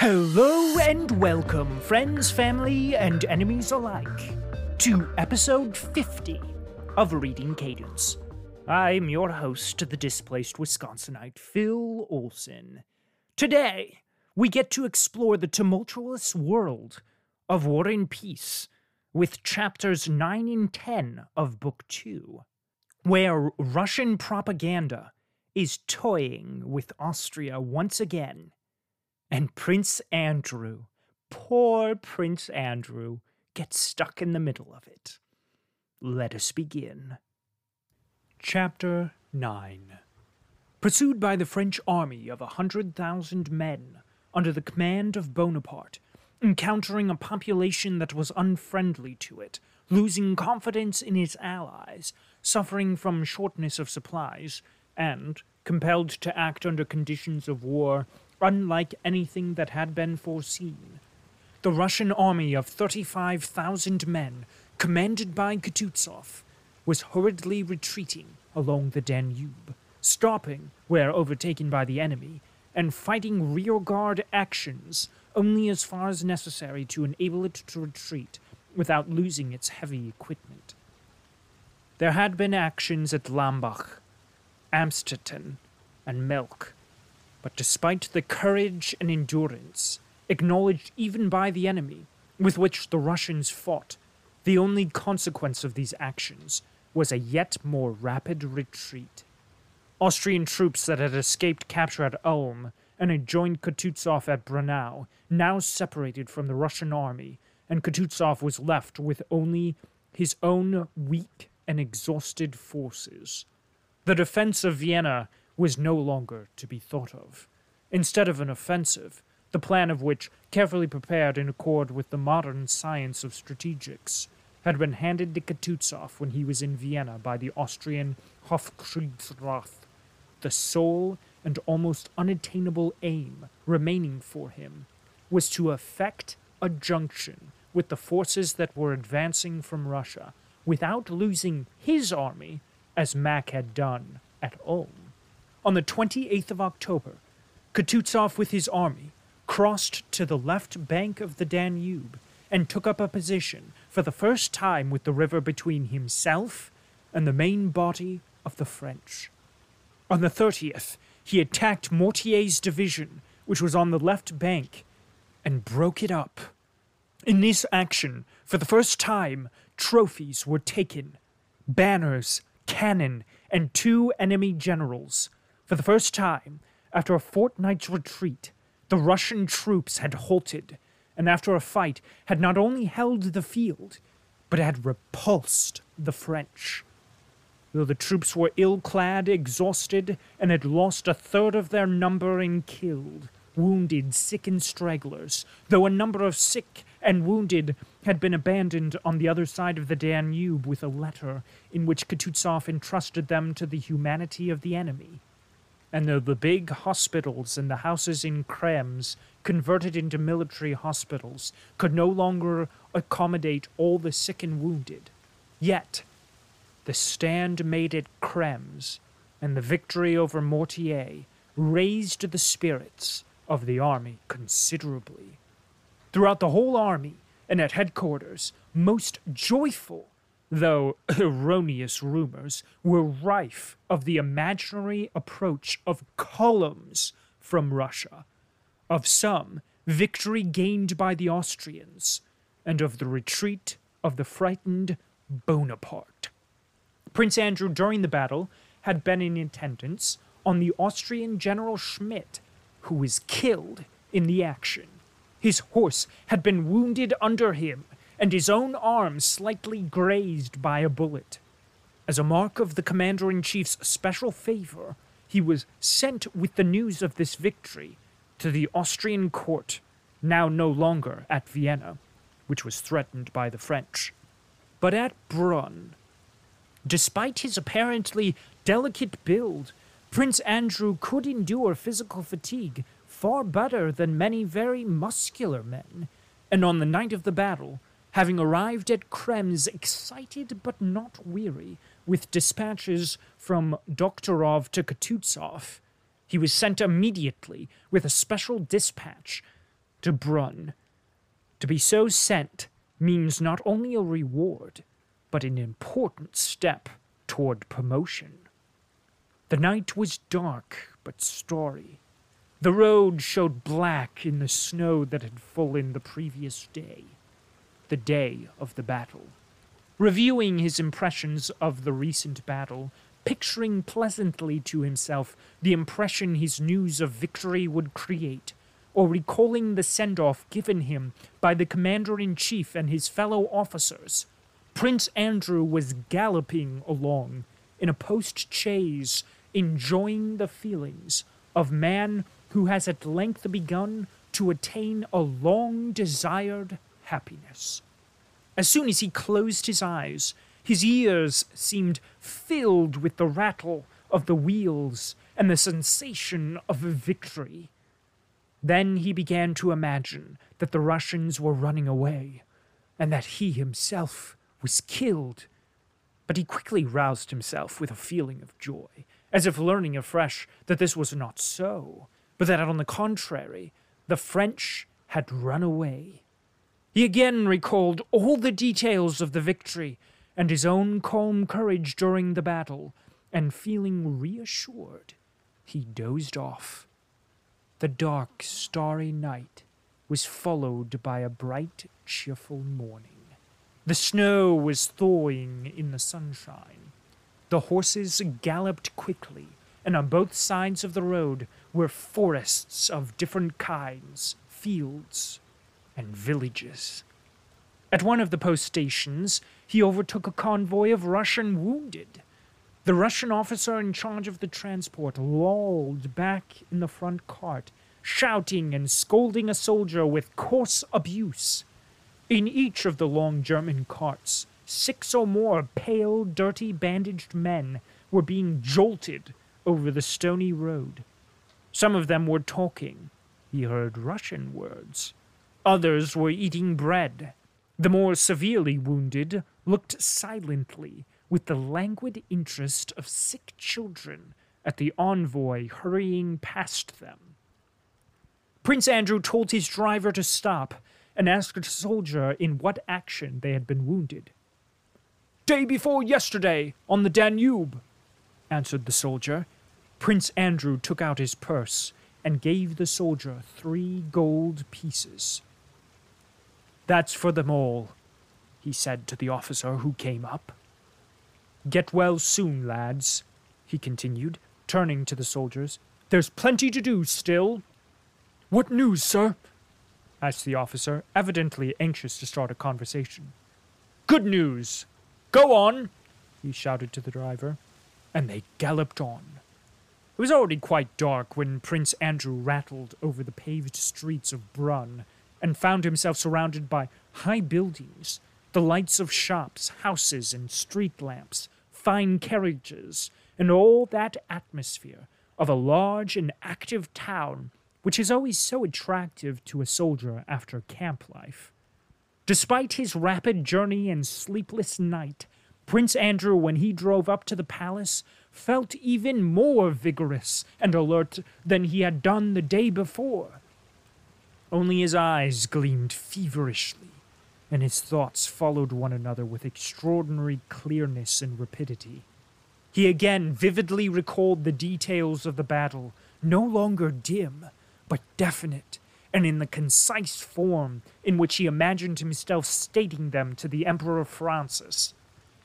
Hello and welcome, friends, family, and enemies alike, to episode 50 of Reading Cadence. I'm your host, the displaced Wisconsinite Phil Olson. Today, we get to explore the tumultuous world of War and Peace with chapters 9 and 10 of Book 2, where Russian propaganda is toying with Austria once again and Prince Andrew, poor Prince Andrew, gets stuck in the middle of it. Let us begin. Chapter 9 Pursued by the French army of a hundred thousand men under the command of Bonaparte, encountering a population that was unfriendly to it, losing confidence in its allies, suffering from shortness of supplies, and compelled to act under conditions of war unlike anything that had been foreseen. The Russian army of 35,000 men, commanded by Kutuzov, was hurriedly retreating along the Danube, stopping where overtaken by the enemy, and fighting rearguard actions only as far as necessary to enable it to retreat without losing its heavy equipment. There had been actions at Lambach, Amstetten, and Melk, but despite the courage and endurance, acknowledged even by the enemy, with which the Russians fought, the only consequence of these actions was a yet more rapid retreat. Austrian troops that had escaped capture at Ulm and had joined Kutuzov at Braunau now separated from the Russian army, and Kutuzov was left with only his own weak and exhausted forces. The defense of Vienna was no longer to be thought of. Instead of an offensive, the plan of which, carefully prepared in accord with the modern science of strategics, had been handed to Kutuzov when he was in Vienna by the Austrian Hofkriegsrath, the sole and almost unattainable aim remaining for him was to effect a junction with the forces that were advancing from Russia without losing his army as Mack had done at Ulm. On the 28th of October, Kutuzov with his army crossed to the left bank of the Danube and took up a position for the first time with the river between himself and the main body of the French. On the 30th, he attacked Mortier's division, which was on the left bank, and broke it up. In this action, for the first time, trophies were taken banners, cannon, and two enemy generals for the first time, after a fortnight's retreat, the Russian troops had halted, and after a fight had not only held the field, but had repulsed the French. Though the troops were ill clad, exhausted, and had lost a third of their number in killed, wounded, sick, and stragglers, though a number of sick and wounded had been abandoned on the other side of the Danube with a letter in which Kutuzov entrusted them to the humanity of the enemy, and though the big hospitals and the houses in Krems, converted into military hospitals, could no longer accommodate all the sick and wounded, yet the stand made at Krems and the victory over Mortier raised the spirits of the army considerably. Throughout the whole army and at headquarters, most joyful though erroneous rumors were rife of the imaginary approach of columns from Russia, of some victory gained by the Austrians, and of the retreat of the frightened Bonaparte. Prince Andrew, during the battle, had been in attendance on the Austrian General Schmidt, who was killed in the action. His horse had been wounded under him and his own arm slightly grazed by a bullet. As a mark of the commander in chief's special favor, he was sent with the news of this victory to the Austrian court, now no longer at Vienna, which was threatened by the French, but at Brunn. Despite his apparently delicate build, Prince Andrew could endure physical fatigue far better than many very muscular men, and on the night of the battle, having arrived at Krems excited but not weary, with dispatches from Doktorov to Kutuzov, he was sent immediately with a special dispatch to Brunn. To be so sent means not only a reward, but an important step toward promotion. The night was dark but starry. The road showed black in the snow that had fallen the previous day, the day of the battle. Reviewing his impressions of the recent battle, picturing pleasantly to himself the impression his news of victory would create, or recalling the send off given him by the commander in chief and his fellow officers, Prince Andrew was galloping along in a post chaise, enjoying the feelings of man who has at length begun to attain a long desired happiness. As soon as he closed his eyes, his ears seemed filled with the rattle of the wheels and the sensation of victory. Then he began to imagine that the Russians were running away, and that he himself was killed. But he quickly roused himself with a feeling of joy, as if learning afresh that this was not so, but that on the contrary, the French had run away. He again recalled all the details of the victory and his own calm courage during the battle, and feeling reassured, he dozed off. The dark, starry night was followed by a bright, cheerful morning. The snow was thawing in the sunshine. The horses galloped quickly, and on both sides of the road were forests of different kinds, fields, and villages. At one of the post stations, he overtook a convoy of Russian wounded. The Russian officer in charge of the transport lolled back in the front cart, shouting and scolding a soldier with coarse abuse. In each of the long German carts, six or more pale, dirty, bandaged men were being jolted over the stony road. Some of them were talking. He heard Russian words. Others were eating bread. The more severely wounded looked silently with the languid interest of sick children at the envoy hurrying past them. Prince Andrew told his driver to stop and asked a soldier in what action they had been wounded. Day before yesterday, on the Danube, answered the soldier. Prince Andrew took out his purse and gave the soldier three gold pieces. That's for them all, he said to the officer who came up. Get well soon, lads, he continued, turning to the soldiers. There's plenty to do still. What news, sir? asked the officer, evidently anxious to start a conversation. Good news! Go on! he shouted to the driver, and they galloped on. It was already quite dark when Prince Andrew rattled over the paved streets of Brunn and found himself surrounded by high buildings, the lights of shops, houses, and street lamps, fine carriages, and all that atmosphere of a large and active town which is always so attractive to a soldier after camp life. Despite his rapid journey and sleepless night, Prince Andrew, when he drove up to the palace, felt even more vigorous and alert than he had done the day before. Only his eyes gleamed feverishly, and his thoughts followed one another with extraordinary clearness and rapidity. He again vividly recalled the details of the battle, no longer dim, but definite, and in the concise form in which he imagined himself stating them to the Emperor Francis.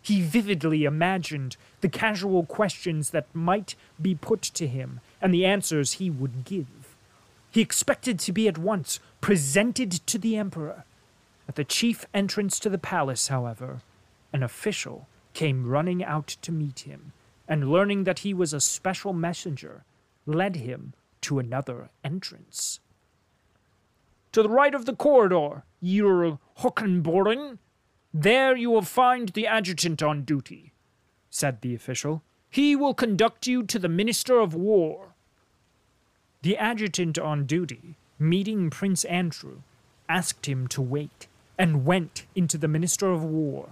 He vividly imagined the casual questions that might be put to him and the answers he would give. He expected to be at once presented to the Emperor. At the chief entrance to the palace, however, an official came running out to meet him, and learning that he was a special messenger, led him to another entrance. To the right of the corridor, Your Hochgeboren. There you will find the adjutant on duty, said the official. He will conduct you to the Minister of War. The adjutant on duty, meeting Prince Andrew, asked him to wait and went into the Minister of War.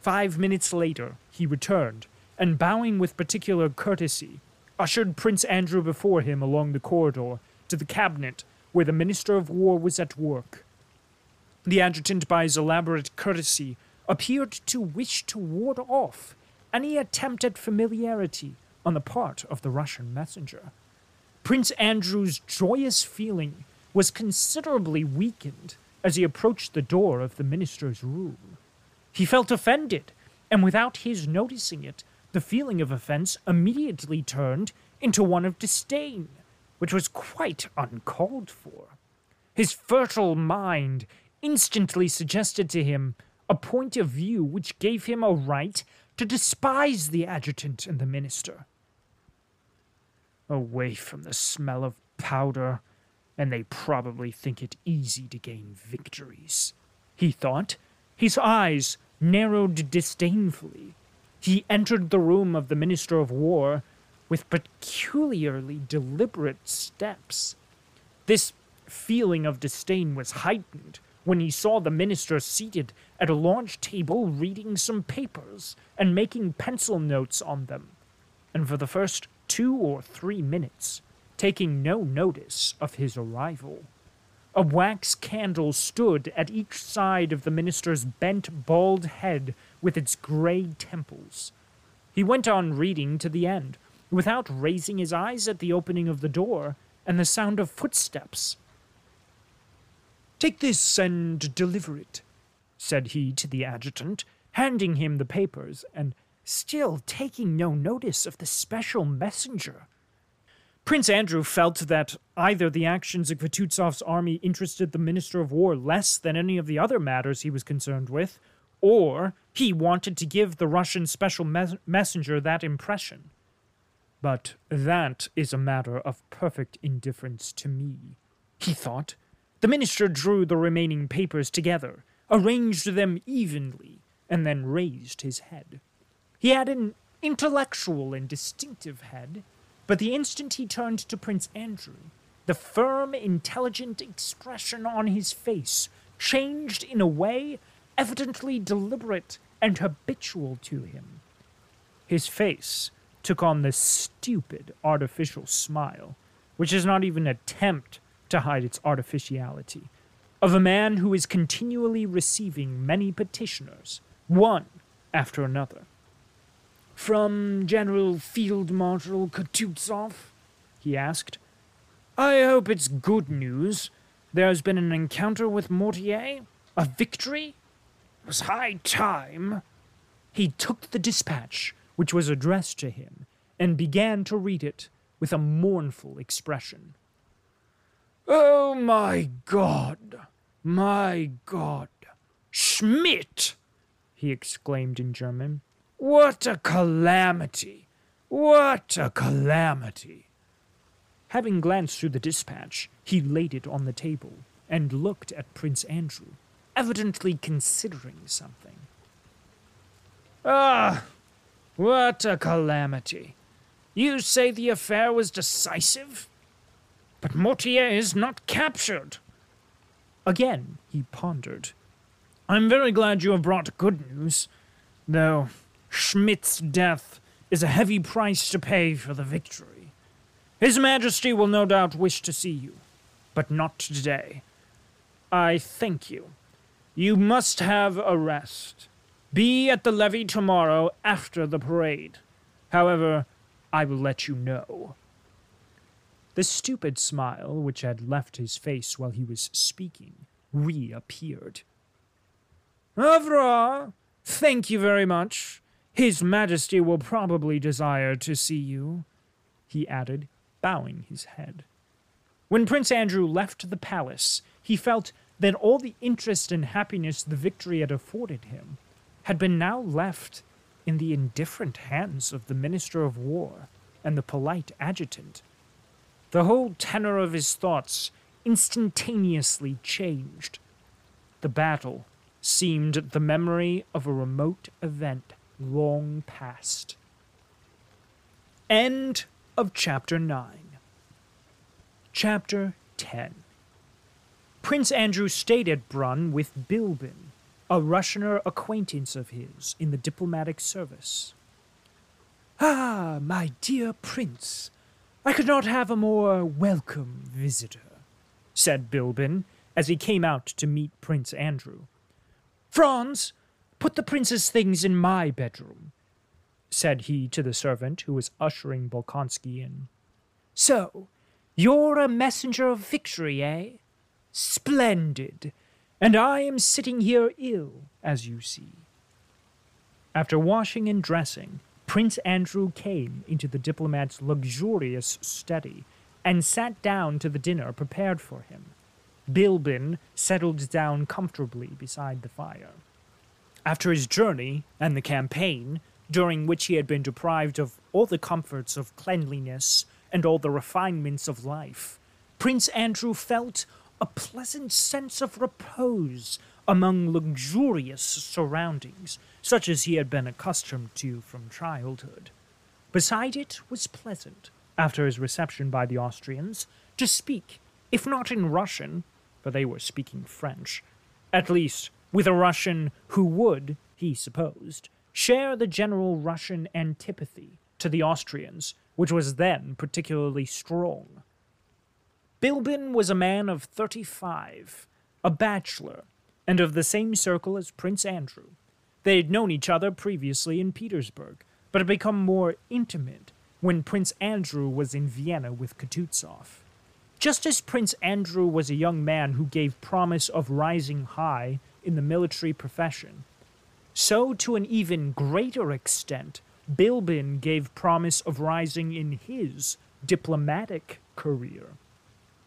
Five minutes later, he returned, and bowing with particular courtesy, ushered Prince Andrew before him along the corridor to the cabinet where the Minister of War was at work. The adjutant, by his elaborate courtesy, appeared to wish to ward off any attempt at familiarity on the part of the Russian messenger. Prince Andrew's joyous feeling was considerably weakened as he approached the door of the minister's room. He felt offended, and without his noticing it, the feeling of offense immediately turned into one of disdain, which was quite uncalled for. His fertile mind instantly suggested to him a point of view which gave him a right to despise the adjutant and the minister. Away from the smell of powder, and they probably think it easy to gain victories, he thought. His eyes narrowed disdainfully. He entered the room of the Minister of War with peculiarly deliberate steps. This feeling of disdain was heightened when he saw the minister seated at a large table reading some papers and making pencil notes on them, and for the first two or three minutes taking no notice of his arrival. A wax candle stood at each side of the minister's bent, bald head with its grey temples. He went on reading to the end, without raising his eyes at the opening of the door and the sound of footsteps Take this and deliver it, said he to the adjutant, handing him the papers, and still taking no notice of the special messenger. Prince Andrew felt that either the actions of Kutuzov's army interested the Minister of War less than any of the other matters he was concerned with, or he wanted to give the Russian special mes- messenger that impression. But that is a matter of perfect indifference to me, he thought, the minister drew the remaining papers together, arranged them evenly, and then raised his head. He had an intellectual and distinctive head, but the instant he turned to Prince Andrew, the firm, intelligent expression on his face changed in a way evidently deliberate and habitual to him. His face took on the stupid artificial smile, which is not even attempt to hide its artificiality, of a man who is continually receiving many petitioners, one after another. From General Field Marshal Kutuzov? he asked. I hope it's good news. There's been an encounter with Mortier? A victory? It was high time. He took the dispatch, which was addressed to him, and began to read it with a mournful expression. Oh my God! My God! Schmidt! he exclaimed in German. What a calamity! What a calamity! Having glanced through the dispatch, he laid it on the table and looked at Prince Andrew, evidently considering something. Ah, what a calamity! You say the affair was decisive? But Mortier is not captured. Again he pondered. I'm very glad you have brought good news, though Schmidt's death is a heavy price to pay for the victory. His Majesty will no doubt wish to see you, but not today. I thank you. You must have a rest. Be at the levee tomorrow after the parade. However, I will let you know. The stupid smile which had left his face while he was speaking reappeared. Revoir. Thank you very much. His Majesty will probably desire to see you, he added, bowing his head. When Prince Andrew left the palace, he felt that all the interest and happiness the victory had afforded him had been now left in the indifferent hands of the Minister of War and the polite adjutant the whole tenor of his thoughts instantaneously changed. The battle seemed the memory of a remote event long past. End of chapter 9. Chapter 10 Prince Andrew stayed at Brunn with Bilbin, a Russianer acquaintance of his in the diplomatic service. Ah, my dear prince, I could not have a more welcome visitor, said Bilbin as he came out to meet Prince Andrew. Franz, put the prince's things in my bedroom, said he to the servant who was ushering Bolkonsky in. So, you're a messenger of victory, eh? Splendid. And I am sitting here ill, as you see. After washing and dressing, Prince Andrew came into the diplomat's luxurious study and sat down to the dinner prepared for him. Bilbin settled down comfortably beside the fire. After his journey and the campaign, during which he had been deprived of all the comforts of cleanliness and all the refinements of life, Prince Andrew felt a pleasant sense of repose among luxurious surroundings, such as he had been accustomed to from childhood. Beside it was pleasant, after his reception by the Austrians, to speak, if not in Russian, for they were speaking French, at least with a Russian who would, he supposed, share the general Russian antipathy to the Austrians, which was then particularly strong. Bilbin was a man of thirty five, a bachelor, and of the same circle as Prince Andrew. They had known each other previously in Petersburg, but had become more intimate when Prince Andrew was in Vienna with Kutuzov. Just as Prince Andrew was a young man who gave promise of rising high in the military profession, so to an even greater extent, Bilbin gave promise of rising in his diplomatic career.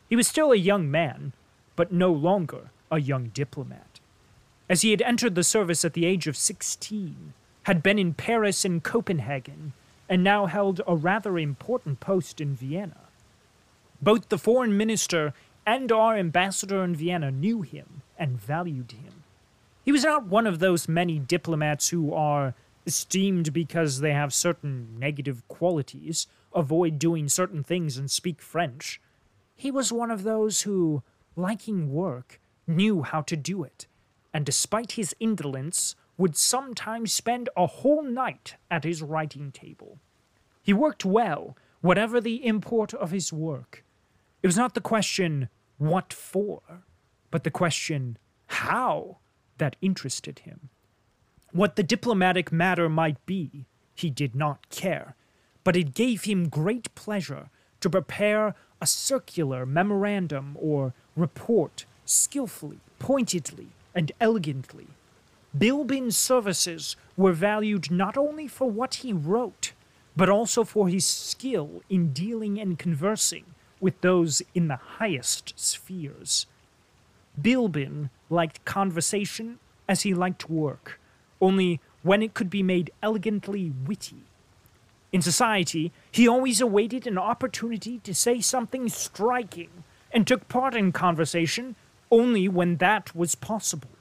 He was still a young man, but no longer a young diplomat. As he had entered the service at the age of 16, had been in Paris and Copenhagen, and now held a rather important post in Vienna. Both the foreign minister and our ambassador in Vienna knew him and valued him. He was not one of those many diplomats who are esteemed because they have certain negative qualities, avoid doing certain things, and speak French. He was one of those who, liking work, knew how to do it, and despite his indolence, would sometimes spend a whole night at his writing table. He worked well, whatever the import of his work. It was not the question, what for, but the question, how, that interested him. What the diplomatic matter might be, he did not care, but it gave him great pleasure to prepare a circular memorandum or report skillfully, pointedly, and elegantly. Bilbin's services were valued not only for what he wrote, but also for his skill in dealing and conversing with those in the highest spheres. Bilbin liked conversation as he liked work, only when it could be made elegantly witty. In society, he always awaited an opportunity to say something striking and took part in conversation only when that was possible.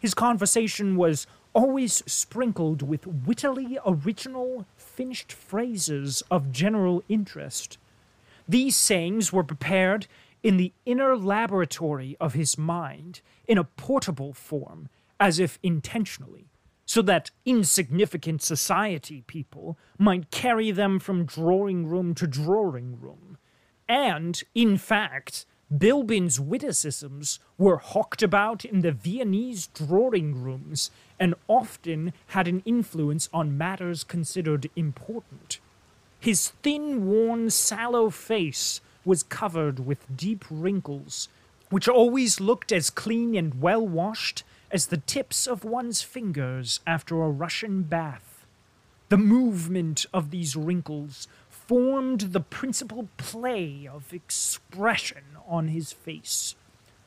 His conversation was always sprinkled with wittily original finished phrases of general interest. These sayings were prepared in the inner laboratory of his mind in a portable form, as if intentionally, so that insignificant society people might carry them from drawing room to drawing room. And, in fact, Bilbin's witticisms were hawked about in the Viennese drawing rooms and often had an influence on matters considered important. His thin, worn, sallow face was covered with deep wrinkles, which always looked as clean and well washed as the tips of one's fingers after a Russian bath. The movement of these wrinkles formed the principal play of expression on his face.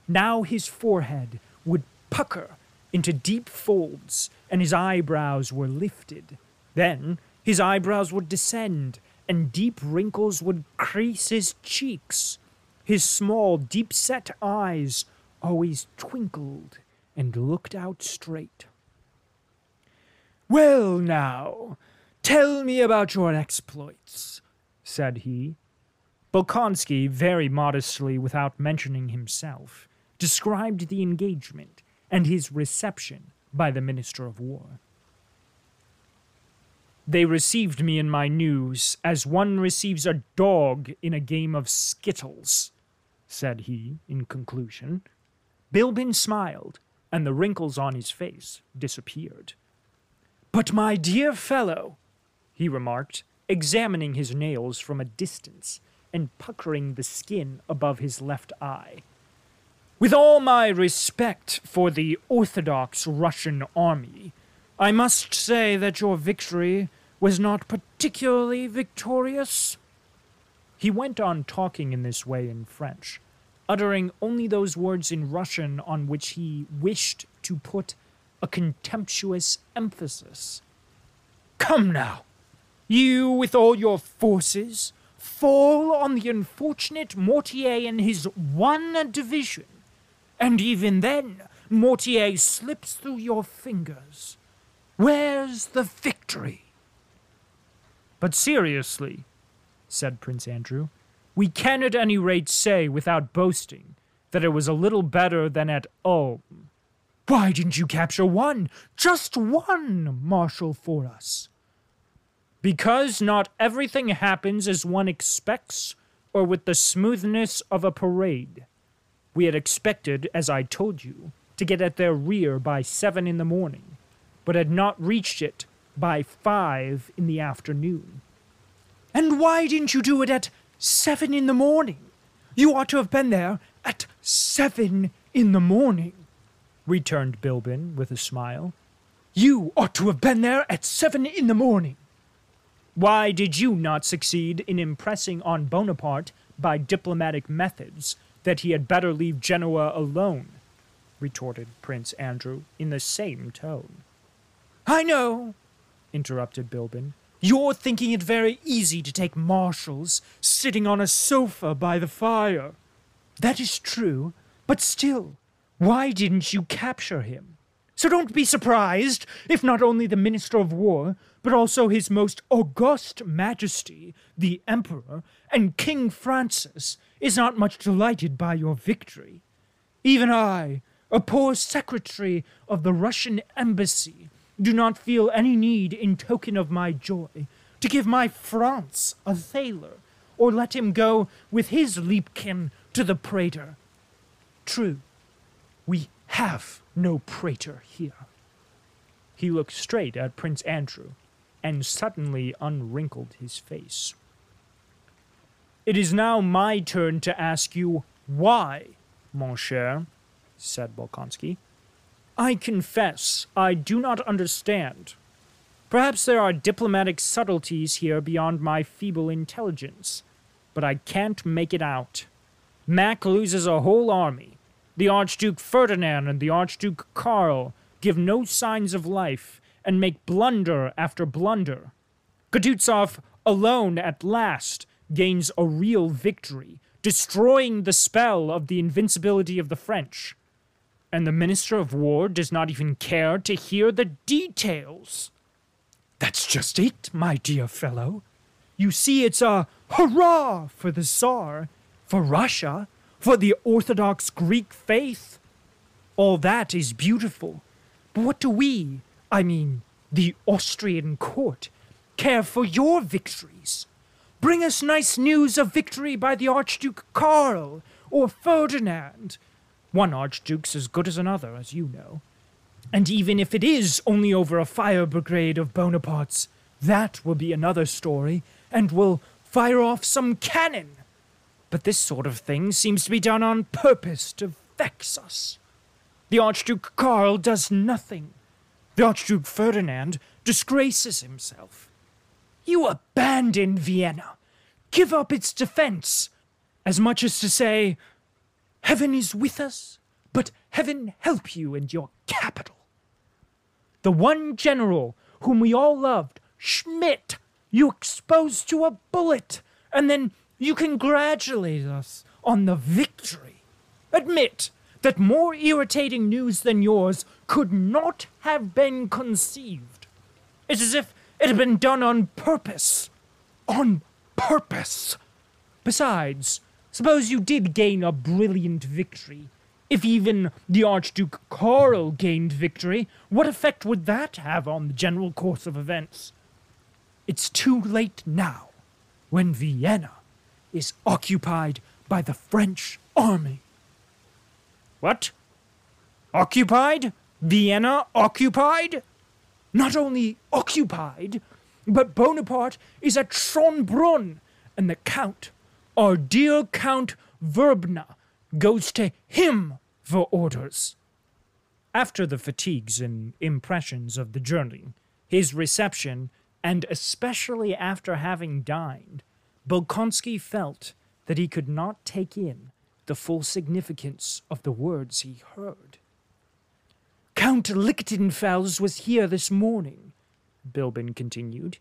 Now his forehead would pucker into deep folds, and his eyebrows were lifted. Then his eyebrows would descend, and deep wrinkles would crease his cheeks. His small, deep set eyes always twinkled and looked out straight. Well, now, tell me about your exploits, said he. Bolkonsky, very modestly without mentioning himself, described the engagement and his reception by the Minister of War. They received me in my news as one receives a dog in a game of skittles, said he in conclusion. Bilbin smiled, and the wrinkles on his face disappeared. But my dear fellow, he remarked, examining his nails from a distance and puckering the skin above his left eye. With all my respect for the Orthodox Russian army, I must say that your victory was not particularly victorious. He went on talking in this way in French, uttering only those words in Russian on which he wished to put a contemptuous emphasis. Come now, you with all your forces fall on the unfortunate Mortier and his one division, and even then Mortier slips through your fingers. Where's the victory? But seriously, said Prince Andrew, we can at any rate say without boasting that it was a little better than at Ulm. Why didn't you capture one, just one, Marshal for us? Because not everything happens as one expects or with the smoothness of a parade. We had expected, as I told you, to get at their rear by seven in the morning, but had not reached it by five in the afternoon. And why didn't you do it at seven in the morning? You ought to have been there at seven in the morning, returned Bilbin with a smile. You ought to have been there at seven in the morning. Why did you not succeed in impressing on Bonaparte by diplomatic methods that he had better leave Genoa alone? retorted Prince Andrew in the same tone. I know, interrupted Bilbin. You're thinking it very easy to take marshals sitting on a sofa by the fire. That is true, but still, why didn't you capture him? So don't be surprised if not only the Minister of War, but also His Most August Majesty, the Emperor, and King Francis is not much delighted by your victory. Even I, a poor secretary of the Russian embassy, do not feel any need, in token of my joy, to give my Franz a thaler, or let him go with his Liebchen to the Prater. True, we have no Prater here. He looked straight at Prince Andrew, and suddenly unwrinkled his face. It is now my turn to ask you why, mon cher, said Bolkonsky. I confess I do not understand. Perhaps there are diplomatic subtleties here beyond my feeble intelligence, but I can't make it out. Mack loses a whole army. The Archduke Ferdinand and the Archduke Karl give no signs of life and make blunder after blunder. Kutuzov alone at last gains a real victory, destroying the spell of the invincibility of the French and the Minister of War does not even care to hear the details. That's just it, my dear fellow. You see, it's a hurrah for the Tsar, for Russia, for the Orthodox Greek faith. All that is beautiful. But what do we, I mean, the Austrian court, care for your victories? Bring us nice news of victory by the Archduke Karl or Ferdinand one archduke's as good as another, as you know. And even if it is only over a fire brigade of Bonaparte's, that will be another story, and will fire off some cannon. But this sort of thing seems to be done on purpose to vex us. The Archduke Karl does nothing. The Archduke Ferdinand disgraces himself. You abandon Vienna, give up its defense, as much as to say, Heaven is with us, but heaven help you and your capital. The one general whom we all loved, Schmidt, you exposed to a bullet, and then you congratulate us on the victory. Admit that more irritating news than yours could not have been conceived. It's as if it had been done on purpose. On purpose. Besides, Suppose you did gain a brilliant victory. If even the Archduke Karl gained victory, what effect would that have on the general course of events? It's too late now, when Vienna is occupied by the French army. What? Occupied? Vienna occupied? Not only occupied, but Bonaparte is at Schönbrunn, and the Count, our dear Count Verbna, goes to him for orders. After the fatigues and impressions of the journey, his reception, and especially after having dined, Bolkonsky felt that he could not take in the full significance of the words he heard. Count Lichtenfels was here this morning, Bilbin continued,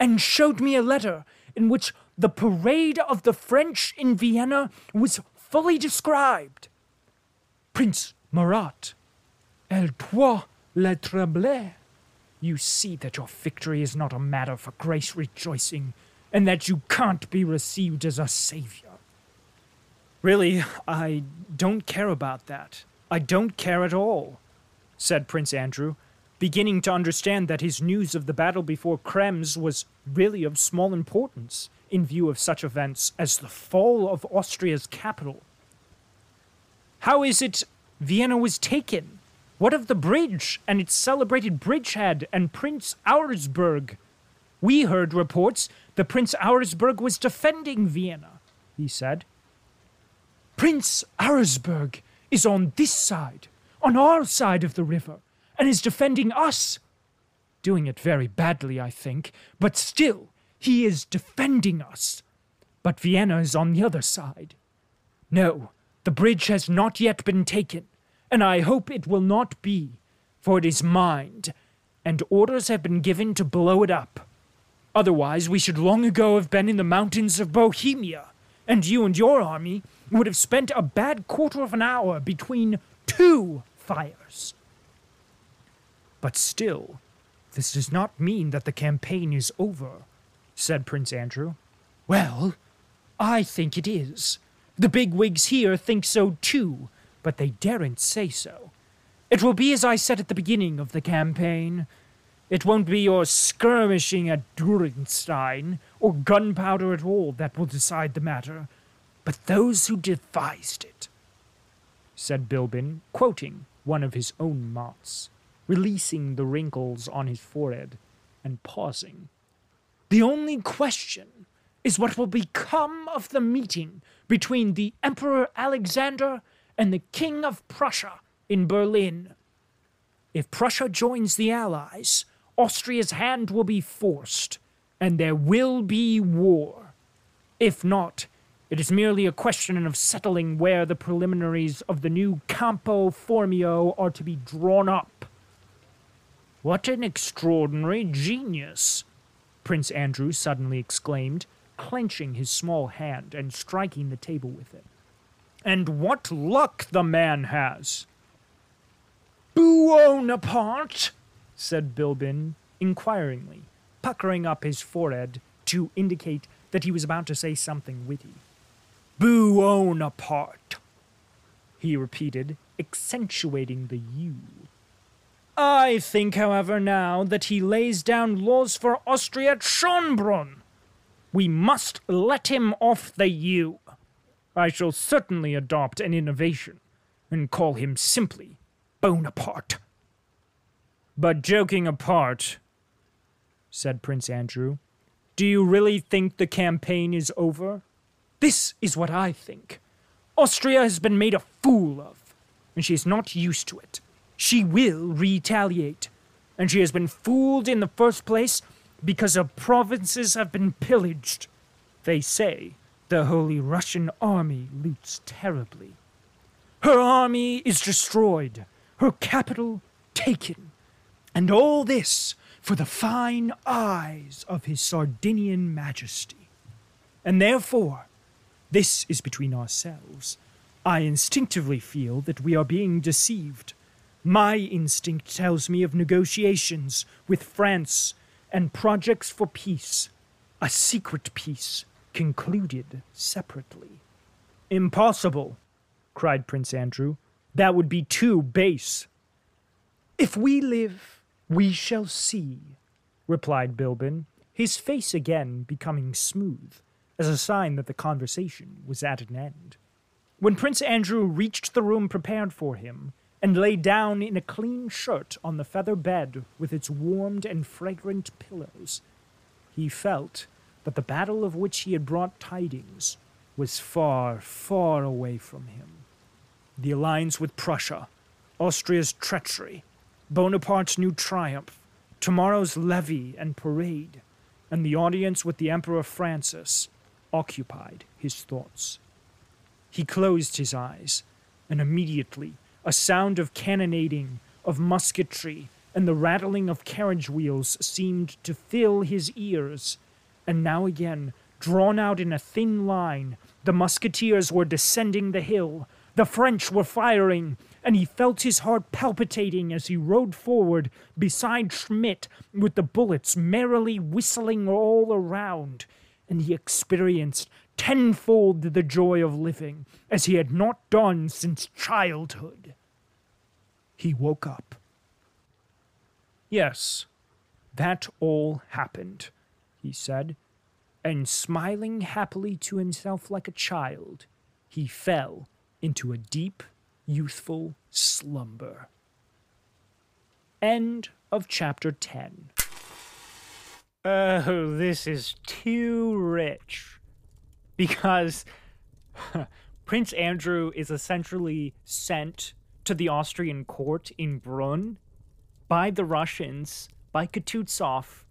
and showed me a letter in which the parade of the French in Vienna was fully described. Prince Murat, El Trois Le Tremblay. You see that your victory is not a matter for grace rejoicing, and that you can't be received as a savior. Really, I don't care about that. I don't care at all, said Prince Andrew, beginning to understand that his news of the battle before Krems was really of small importance in view of such events as the fall of Austria's capital. How is it Vienna was taken? What of the bridge and its celebrated bridgehead and Prince Auersperg? We heard reports that Prince Auersperg was defending Vienna, he said. Prince Auersperg is on this side, on our side of the river, and is defending us. Doing it very badly, I think, but still, he is defending us. But Vienna is on the other side. No, the bridge has not yet been taken, and I hope it will not be, for it is mined, and orders have been given to blow it up. Otherwise, we should long ago have been in the mountains of Bohemia, and you and your army would have spent a bad quarter of an hour between two fires. But still, this does not mean that the campaign is over, said Prince Andrew. Well, I think it is. The big wigs here think so too, but they daren't say so. It will be as I said at the beginning of the campaign. It won't be your skirmishing at Durenstein or gunpowder at all that will decide the matter, but those who devised it, said Bilbin, quoting one of his own mots, releasing the wrinkles on his forehead and pausing. The only question is what will become of the meeting between the Emperor Alexander and the King of Prussia in Berlin. If Prussia joins the Allies, Austria's hand will be forced, and there will be war. If not, it is merely a question of settling where the preliminaries of the new Campo Formio are to be drawn up. What an extraordinary genius! Prince Andrew suddenly exclaimed, clenching his small hand and striking the table with it. And what luck the man has! Buonaparte, said Bilbin inquiringly, puckering up his forehead to indicate that he was about to say something witty. Buonaparte, he repeated, accentuating the U. I think, however, now that he lays down laws for Austria at Schönbrunn. We must let him off the U. I shall certainly adopt an innovation and call him simply Bonaparte. But joking apart, said Prince Andrew, do you really think the campaign is over? This is what I think. Austria has been made a fool of, and she is not used to it. She will retaliate, and she has been fooled in the first place because her provinces have been pillaged. They say the Holy Russian army loots terribly. Her army is destroyed, her capital taken, and all this for the fine eyes of his Sardinian Majesty. And therefore, this is between ourselves. I instinctively feel that we are being deceived. My instinct tells me of negotiations with France and projects for peace, a secret peace concluded separately. Impossible, cried Prince Andrew. That would be too base. If we live, we shall see, replied Bilbin, his face again becoming smooth, as a sign that the conversation was at an end. When Prince Andrew reached the room prepared for him, and lay down in a clean shirt on the feather bed with its warmed and fragrant pillows, he felt that the battle of which he had brought tidings was far, far away from him. The alliance with Prussia, Austria's treachery, Bonaparte's new triumph, tomorrow's levee and parade, and the audience with the Emperor Francis occupied his thoughts. He closed his eyes, and immediately a sound of cannonading, of musketry, and the rattling of carriage wheels seemed to fill his ears. And now again, drawn out in a thin line, the musketeers were descending the hill. The French were firing, and he felt his heart palpitating as he rode forward beside Schmidt with the bullets merrily whistling all around. And he experienced tenfold the joy of living, as he had not done since childhood. He woke up. Yes, that all happened, he said, and smiling happily to himself like a child, he fell into a deep, youthful slumber. End of chapter 10. Oh, this is too rich. Because Prince Andrew is essentially sent to the Austrian court in Brunn by the Russians, by Kutuzov,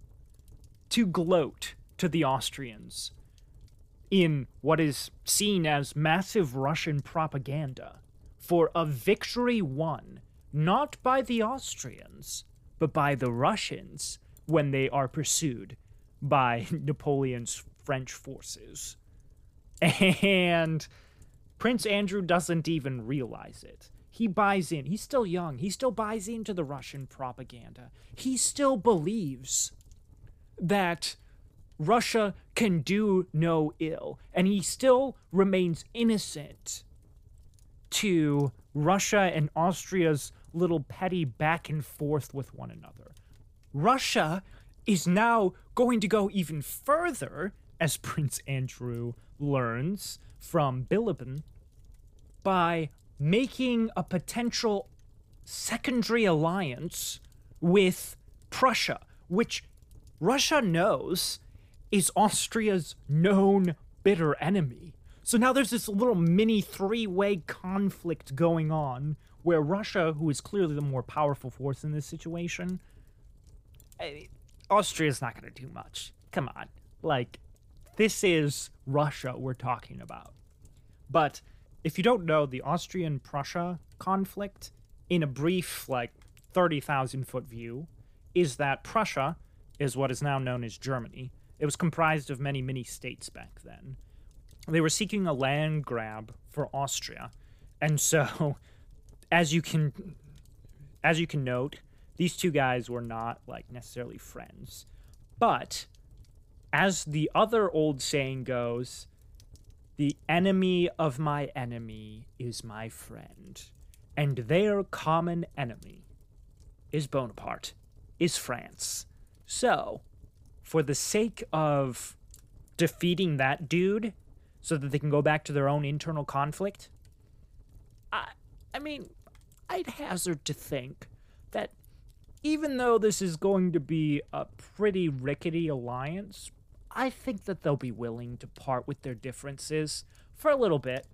to gloat to the Austrians in what is seen as massive Russian propaganda for a victory won not by the Austrians, but by the Russians when they are pursued by Napoleon's French forces. And Prince Andrew doesn't even realize it. He buys in. He's still young. He still buys into the Russian propaganda. He still believes that Russia can do no ill, and he still remains innocent to Russia and Austria's little petty back and forth with one another. Russia is now going to go even further, as Prince Andrew learns from Bilibin, by making a potential secondary alliance with Prussia, which Russia knows is Austria's known bitter enemy. So now there's this little mini three way conflict going on where Russia, who is clearly the more powerful force in this situation, Austria's not going to do much. Come on. Like, this is Russia we're talking about. But if you don't know the Austrian Prussia conflict, in a brief, like 30,000 foot view, is that Prussia is what is now known as Germany it was comprised of many mini states back then. They were seeking a land grab for Austria. And so as you can as you can note, these two guys were not like necessarily friends. But as the other old saying goes, the enemy of my enemy is my friend. And their common enemy is Bonaparte, is France. So, for the sake of defeating that dude so that they can go back to their own internal conflict, I, I mean, I'd hazard to think that even though this is going to be a pretty rickety alliance, I think that they'll be willing to part with their differences for a little bit.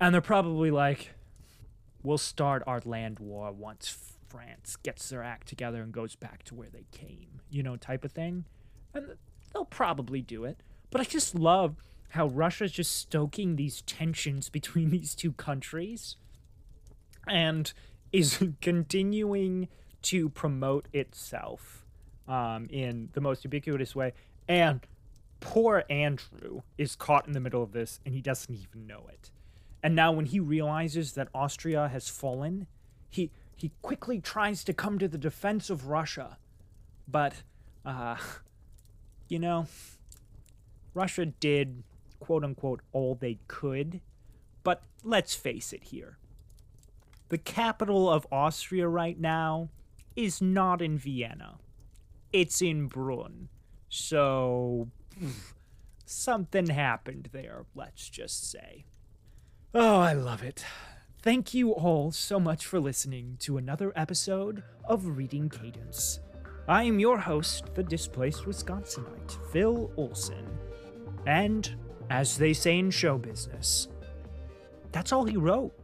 And they're probably like, we'll start our land war once France gets their act together and goes back to where they came, you know, type of thing and they'll probably do it. But I just love how Russia's just stoking these tensions between these two countries and is continuing to promote itself um, in the most ubiquitous way. And poor Andrew is caught in the middle of this and he doesn't even know it. And now, when he realizes that Austria has fallen, he he quickly tries to come to the defense of Russia, but uh, you know, Russia did quote unquote all they could, but let's face it here. The capital of Austria right now is not in Vienna. It's in Brunn. So something happened there, let's just say. Oh, I love it. Thank you all so much for listening to another episode of Reading Cadence. I am your host, the displaced Wisconsinite, Phil Olson. And, as they say in show business, that's all he wrote.